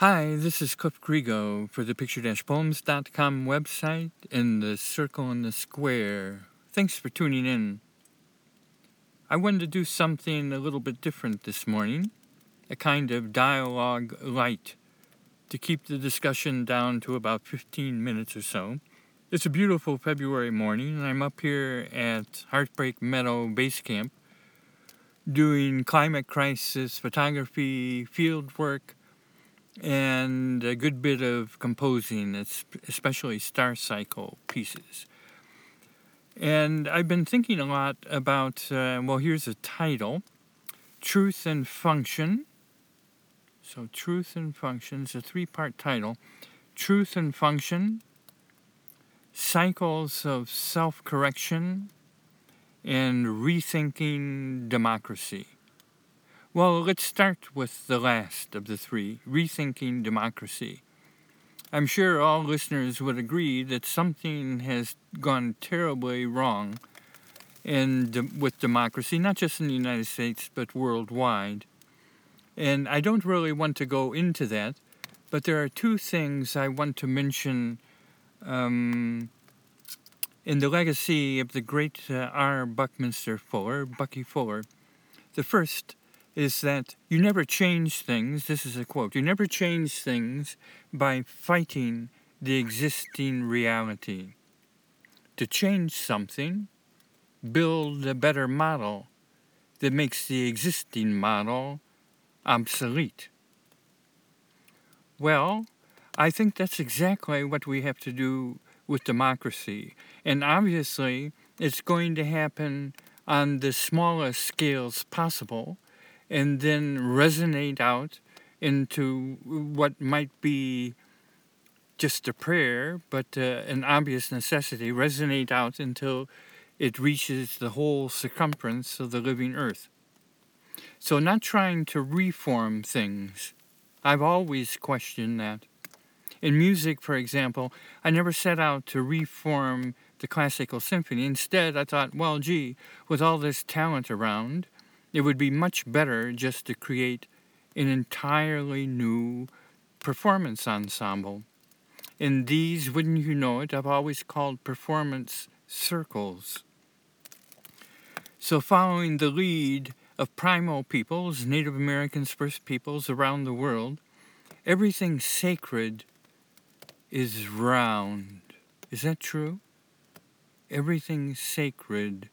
Hi, this is Cliff Crego for the picture-poems.com website and the Circle and the Square. Thanks for tuning in. I wanted to do something a little bit different this morning, a kind of dialogue light to keep the discussion down to about 15 minutes or so. It's a beautiful February morning, and I'm up here at Heartbreak Meadow Base Camp doing climate crisis photography, field work, and a good bit of composing, especially star cycle pieces. And I've been thinking a lot about, uh, well, here's a title Truth and Function. So, Truth and Function is a three part title Truth and Function, Cycles of Self Correction, and Rethinking Democracy. Well, let's start with the last of the three Rethinking Democracy. I'm sure all listeners would agree that something has gone terribly wrong in, with democracy, not just in the United States, but worldwide. And I don't really want to go into that, but there are two things I want to mention um, in the legacy of the great uh, R. Buckminster Fuller, Bucky Fuller. The first is that you never change things. This is a quote you never change things by fighting the existing reality. To change something, build a better model that makes the existing model obsolete. Well, I think that's exactly what we have to do with democracy. And obviously, it's going to happen on the smallest scales possible and then resonate out into what might be just a prayer, but uh, an obvious necessity, resonate out until it reaches the whole circumference of the living earth. So, not trying to reform things. I've always questioned that. In music, for example, I never set out to reform the classical symphony. Instead, I thought, well, gee, with all this talent around, it would be much better just to create an entirely new performance ensemble. And these, wouldn't you know it, I've always called performance circles. So, following the lead of primal peoples, Native Americans, First Peoples around the world, everything sacred is round. Is that true? Everything sacred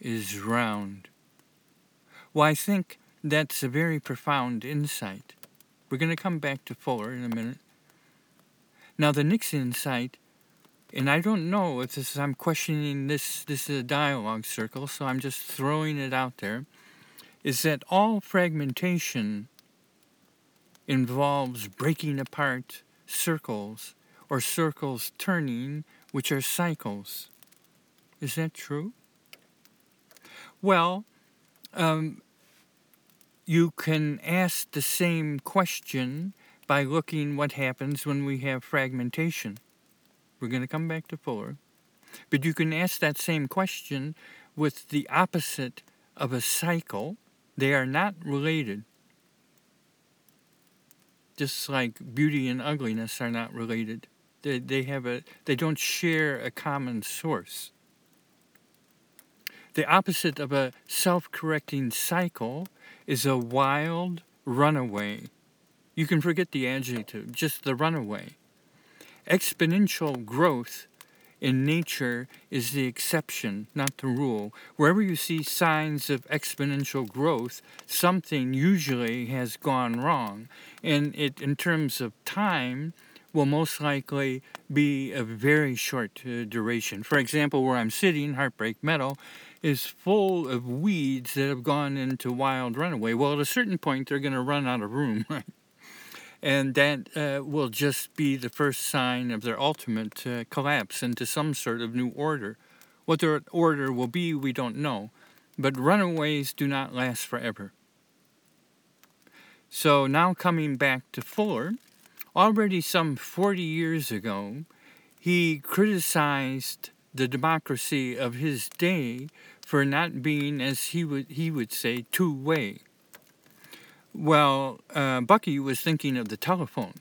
is round. Well, I think that's a very profound insight. We're going to come back to Fuller in a minute. Now, the Nixon insight, and I don't know if this is, I'm questioning this, this is a dialogue circle, so I'm just throwing it out there, is that all fragmentation involves breaking apart circles or circles turning, which are cycles. Is that true? Well, um, you can ask the same question by looking what happens when we have fragmentation. We're going to come back to Fuller. But you can ask that same question with the opposite of a cycle. They are not related. Just like beauty and ugliness are not related. They, they have a they don't share a common source. The opposite of a self correcting cycle is a wild runaway. You can forget the adjective, just the runaway. Exponential growth in nature is the exception, not the rule. Wherever you see signs of exponential growth, something usually has gone wrong. And it, in terms of time, will most likely be a very short uh, duration. For example, where I'm sitting, Heartbreak Meadow, is full of weeds that have gone into wild runaway. Well, at a certain point, they're going to run out of room, right? And that uh, will just be the first sign of their ultimate uh, collapse into some sort of new order. What their order will be, we don't know. But runaways do not last forever. So now coming back to Fuller, already some 40 years ago, he criticized the democracy of his day for not being, as he would, he would say, two way. Well, uh, Bucky was thinking of the telephone,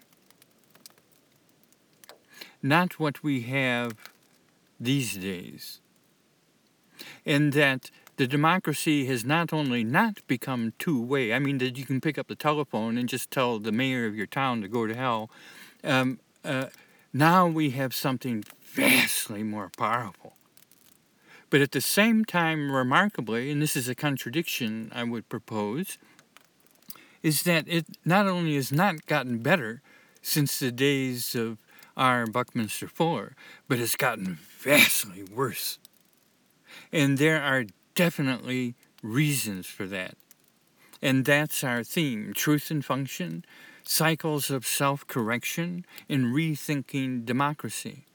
not what we have these days. And that the democracy has not only not become two way, I mean, that you can pick up the telephone and just tell the mayor of your town to go to hell. Um, uh, now we have something vastly more powerful. But at the same time, remarkably, and this is a contradiction I would propose, is that it not only has not gotten better since the days of R. Buckminster Fuller, but it's gotten vastly worse. And there are definitely reasons for that. And that's our theme truth and function, cycles of self correction, and rethinking democracy.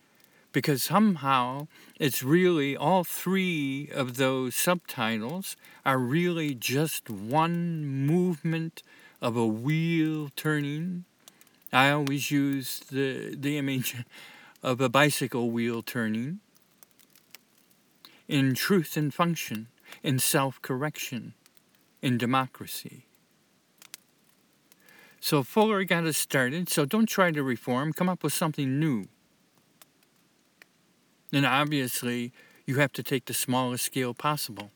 Because somehow it's really all three of those subtitles are really just one movement of a wheel turning. I always use the, the image of a bicycle wheel turning in truth and function, in self correction, in democracy. So Fuller got us started, so don't try to reform, come up with something new. And obviously, you have to take the smallest scale possible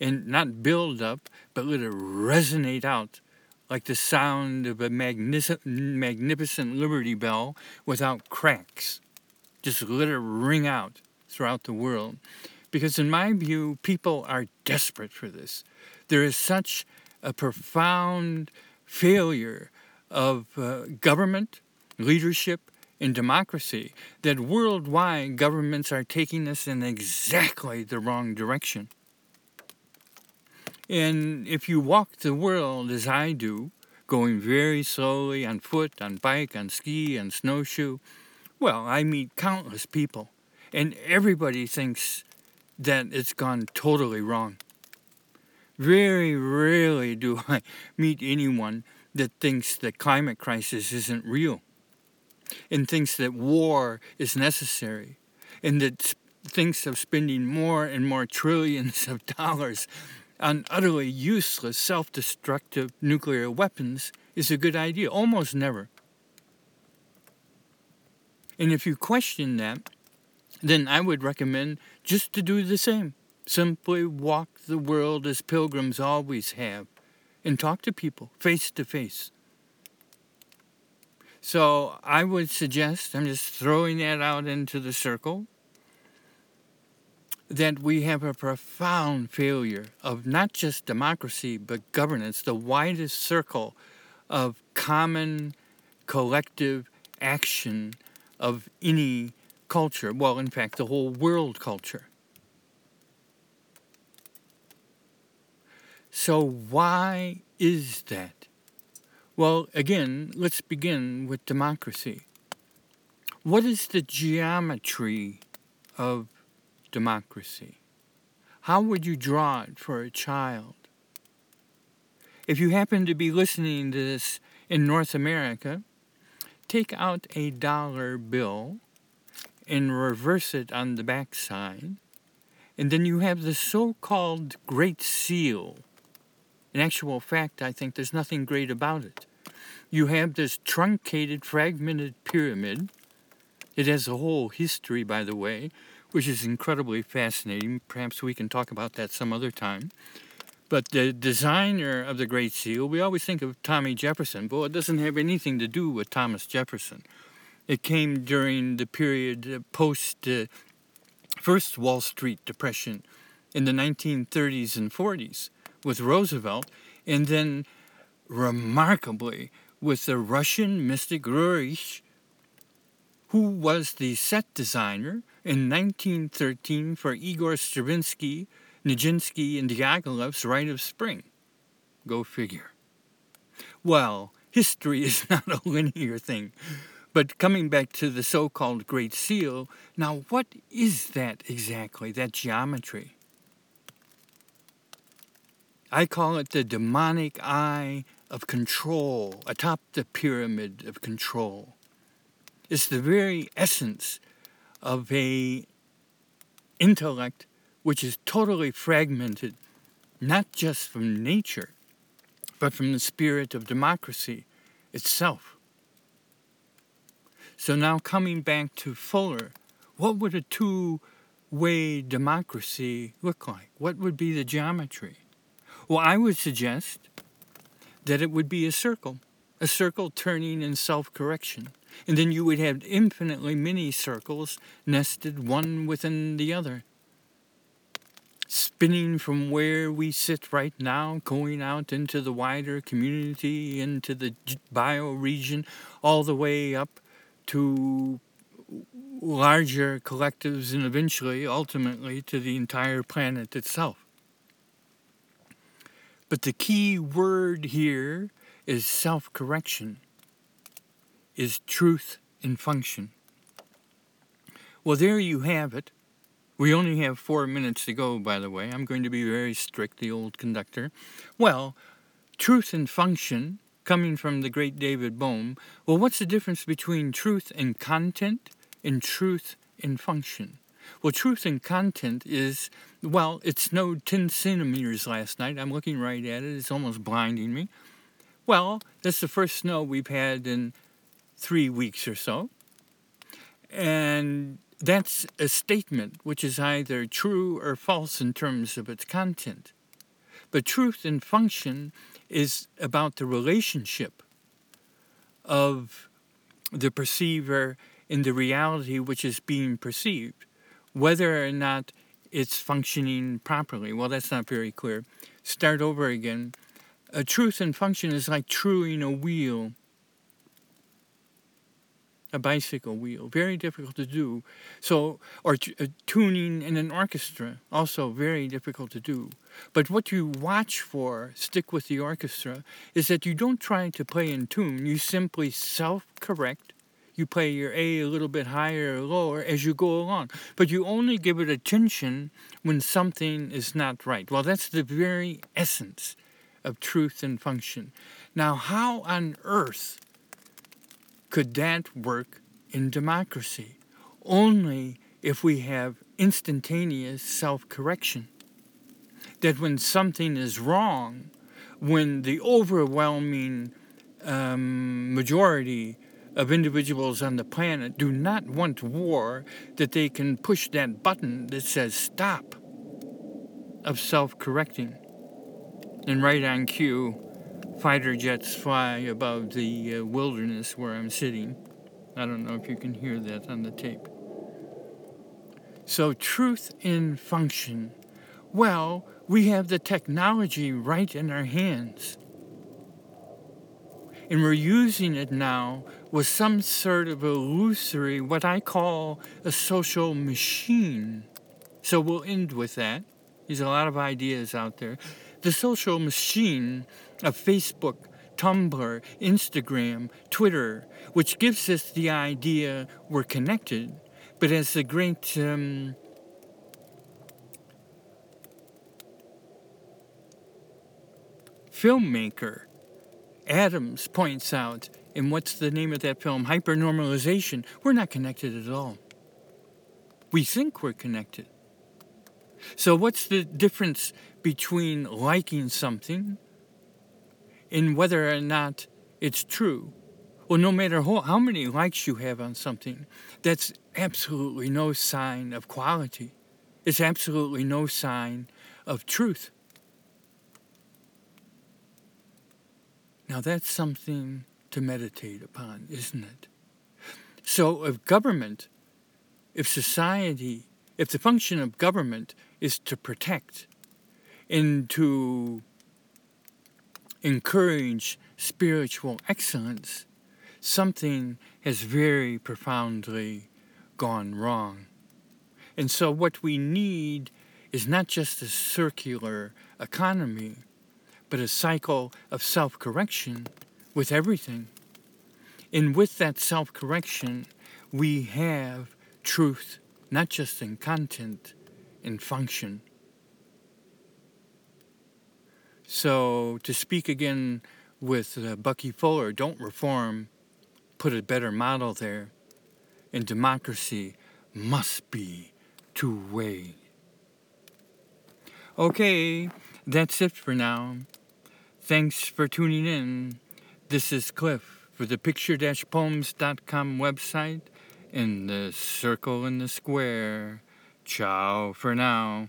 and not build up, but let it resonate out like the sound of a magnificent, magnificent Liberty Bell without cracks. Just let it ring out throughout the world. Because, in my view, people are desperate for this. There is such a profound failure of uh, government, leadership, and democracy that worldwide governments are taking us in exactly the wrong direction. And if you walk the world as I do, going very slowly on foot, on bike, on ski, on snowshoe, well, I meet countless people, and everybody thinks that it's gone totally wrong. Very rarely do I meet anyone that thinks the climate crisis isn't real and thinks that war is necessary and that thinks of spending more and more trillions of dollars on utterly useless self destructive nuclear weapons is a good idea. Almost never. And if you question that, then I would recommend just to do the same. Simply walk the world as pilgrims always have and talk to people face to face. So I would suggest, I'm just throwing that out into the circle, that we have a profound failure of not just democracy but governance, the widest circle of common collective action of any culture, well, in fact, the whole world culture. So, why is that? Well, again, let's begin with democracy. What is the geometry of democracy? How would you draw it for a child? If you happen to be listening to this in North America, take out a dollar bill and reverse it on the backside. And then you have the so called Great Seal. In actual fact, I think there's nothing great about it. You have this truncated, fragmented pyramid. It has a whole history, by the way, which is incredibly fascinating. Perhaps we can talk about that some other time. But the designer of the Great Seal, we always think of Tommy Jefferson, but it doesn't have anything to do with Thomas Jefferson. It came during the period post uh, first Wall Street Depression in the 1930s and 40s with Roosevelt, and then remarkably with the Russian mystic Roerich, who was the set designer in 1913 for Igor Stravinsky, Nijinsky, and Diaghilev's Rite of Spring. Go figure. Well, history is not a linear thing. But coming back to the so called Great Seal, now what is that exactly, that geometry? I call it the demonic eye of control atop the pyramid of control. It's the very essence of a intellect which is totally fragmented, not just from nature, but from the spirit of democracy itself. So now coming back to Fuller, what would a two way democracy look like? What would be the geometry? Well, I would suggest that it would be a circle, a circle turning in self correction. And then you would have infinitely many circles nested one within the other. Spinning from where we sit right now, going out into the wider community, into the bioregion, all the way up to larger collectives and eventually, ultimately, to the entire planet itself. But the key word here is self correction, is truth in function. Well, there you have it. We only have four minutes to go, by the way. I'm going to be very strict, the old conductor. Well, truth in function, coming from the great David Bohm. Well, what's the difference between truth and content and truth in function? Well, truth in content is, well, it snowed 10 centimeters last night. I'm looking right at it, it's almost blinding me. Well, that's the first snow we've had in three weeks or so. And that's a statement which is either true or false in terms of its content. But truth in function is about the relationship of the perceiver in the reality which is being perceived whether or not it's functioning properly. Well, that's not very clear. Start over again. A truth and function is like truing a wheel, a bicycle wheel. Very difficult to do. So, or t- uh, tuning in an orchestra, also very difficult to do. But what you watch for, stick with the orchestra, is that you don't try to play in tune. You simply self correct you play your A a little bit higher or lower as you go along. But you only give it attention when something is not right. Well, that's the very essence of truth and function. Now, how on earth could that work in democracy? Only if we have instantaneous self correction. That when something is wrong, when the overwhelming um, majority of individuals on the planet do not want war, that they can push that button that says stop of self correcting. And right on cue, fighter jets fly above the uh, wilderness where I'm sitting. I don't know if you can hear that on the tape. So, truth in function. Well, we have the technology right in our hands and we're using it now with some sort of illusory, what I call a social machine. So we'll end with that. There's a lot of ideas out there. The social machine of Facebook, Tumblr, Instagram, Twitter, which gives us the idea we're connected, but as the great um, filmmaker Adams points out in what's the name of that film, HyperNormalisation, we're not connected at all. We think we're connected. So, what's the difference between liking something and whether or not it's true? Well, no matter how, how many likes you have on something, that's absolutely no sign of quality. It's absolutely no sign of truth. Now that's something to meditate upon, isn't it? So if government, if society, if the function of government is to protect and to encourage spiritual excellence, something has very profoundly gone wrong. And so, what we need is not just a circular economy, but a cycle of self correction with everything. And with that self correction, we have truth, not just in content, in function. So, to speak again with uh, Bucky Fuller, don't reform, put a better model there. And democracy must be two way. Okay, that's it for now. Thanks for tuning in. This is Cliff for the picture-poems.com website in the circle in the square. Ciao for now.